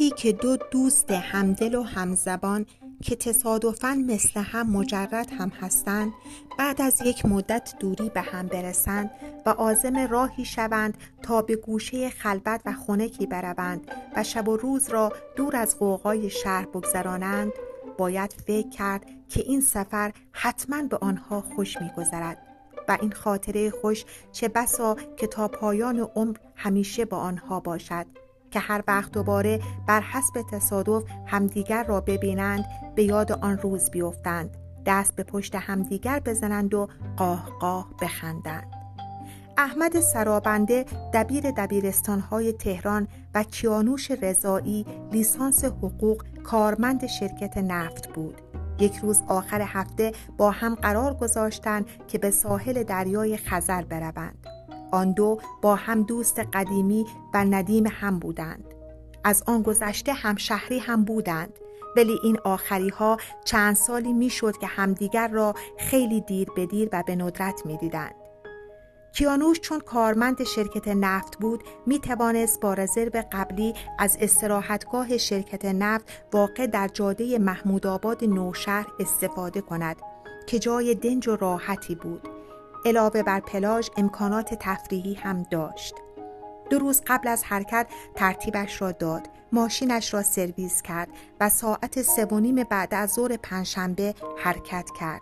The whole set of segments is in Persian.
وقتی که دو دوست همدل و همزبان که تصادفاً مثل هم مجرد هم هستند بعد از یک مدت دوری به هم برسند و عازم راهی شوند تا به گوشه خلبت و خونکی بروند و شب و روز را دور از قوقای شهر بگذرانند باید فکر کرد که این سفر حتما به آنها خوش میگذرد و این خاطره خوش چه بسا که تا پایان عمر همیشه با آنها باشد. که هر وقت دوباره بر حسب تصادف همدیگر را ببینند به یاد آن روز بیفتند. دست به پشت همدیگر بزنند و قاه قاه بخندند. احمد سرابنده دبیر دبیرستانهای تهران و کیانوش رضایی لیسانس حقوق کارمند شرکت نفت بود. یک روز آخر هفته با هم قرار گذاشتند که به ساحل دریای خزر بروند. آن دو با هم دوست قدیمی و ندیم هم بودند. از آن گذشته هم شهری هم بودند ولی این آخری ها چند سالی می‌شد که همدیگر را خیلی دیر به دیر و به ندرت می‌دیدند. کیانوش چون کارمند شرکت نفت بود می توانست با رزرو قبلی از استراحتگاه شرکت نفت واقع در جاده محمود آباد نوشهر استفاده کند که جای دنج و راحتی بود. علاوه بر پلاژ امکانات تفریحی هم داشت. دو روز قبل از حرکت ترتیبش را داد ماشینش را سرویس کرد و ساعت سه و نیم بعد از ظهر پنجشنبه حرکت کرد.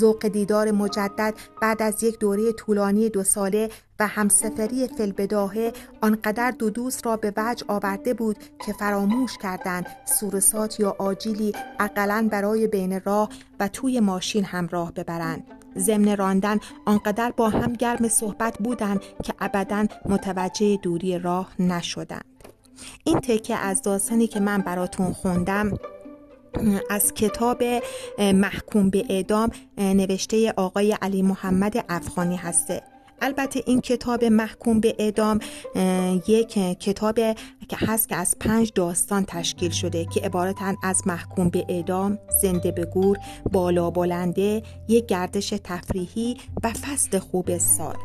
ذوق دیدار مجدد بعد از یک دوره طولانی دو ساله و همسفری فلبداهه آنقدر دو دوست را به وجه آورده بود که فراموش کردند سورسات یا آجیلی اقلا برای بین راه و توی ماشین همراه ببرند. ضمن راندن آنقدر با هم گرم صحبت بودند که ابدا متوجه دوری راه نشدند. این تکه از داستانی که من براتون خوندم از کتاب محکوم به اعدام نوشته آقای علی محمد افغانی هسته. البته این کتاب محکوم به اعدام یک کتاب که هست که از پنج داستان تشکیل شده که عبارتن از محکوم به اعدام، زنده به گور، بالا بلنده، یک گردش تفریحی و فصل خوب سال.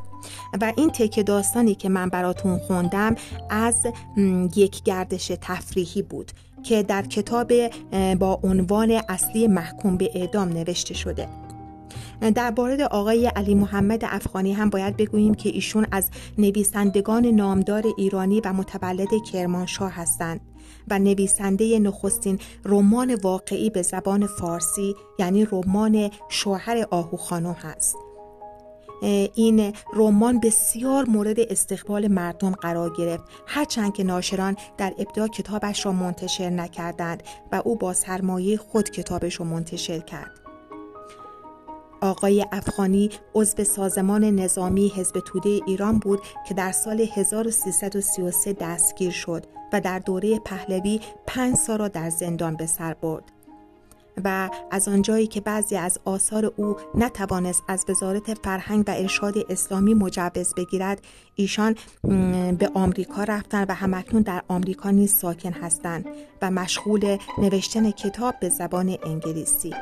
و این تک داستانی که من براتون خوندم از یک گردش تفریحی بود که در کتاب با عنوان اصلی محکوم به اعدام نوشته شده. در بارد آقای علی محمد افغانی هم باید بگوییم که ایشون از نویسندگان نامدار ایرانی و متولد کرمانشاه هستند و نویسنده نخستین رمان واقعی به زبان فارسی یعنی رمان شوهر آهو خانم هست. این رمان بسیار مورد استقبال مردم قرار گرفت. هرچند که ناشران در ابتدا کتابش را منتشر نکردند و او با سرمایه خود کتابش را منتشر کرد. آقای افغانی عضو سازمان نظامی حزب توده ایران بود که در سال 1333 دستگیر شد و در دوره پهلوی پنج سال را در زندان به سر برد. و از آنجایی که بعضی از آثار او نتوانست از وزارت فرهنگ و ارشاد اسلامی مجوز بگیرد ایشان به آمریکا رفتن و همکنون در آمریکا نیز ساکن هستند و مشغول نوشتن کتاب به زبان انگلیسی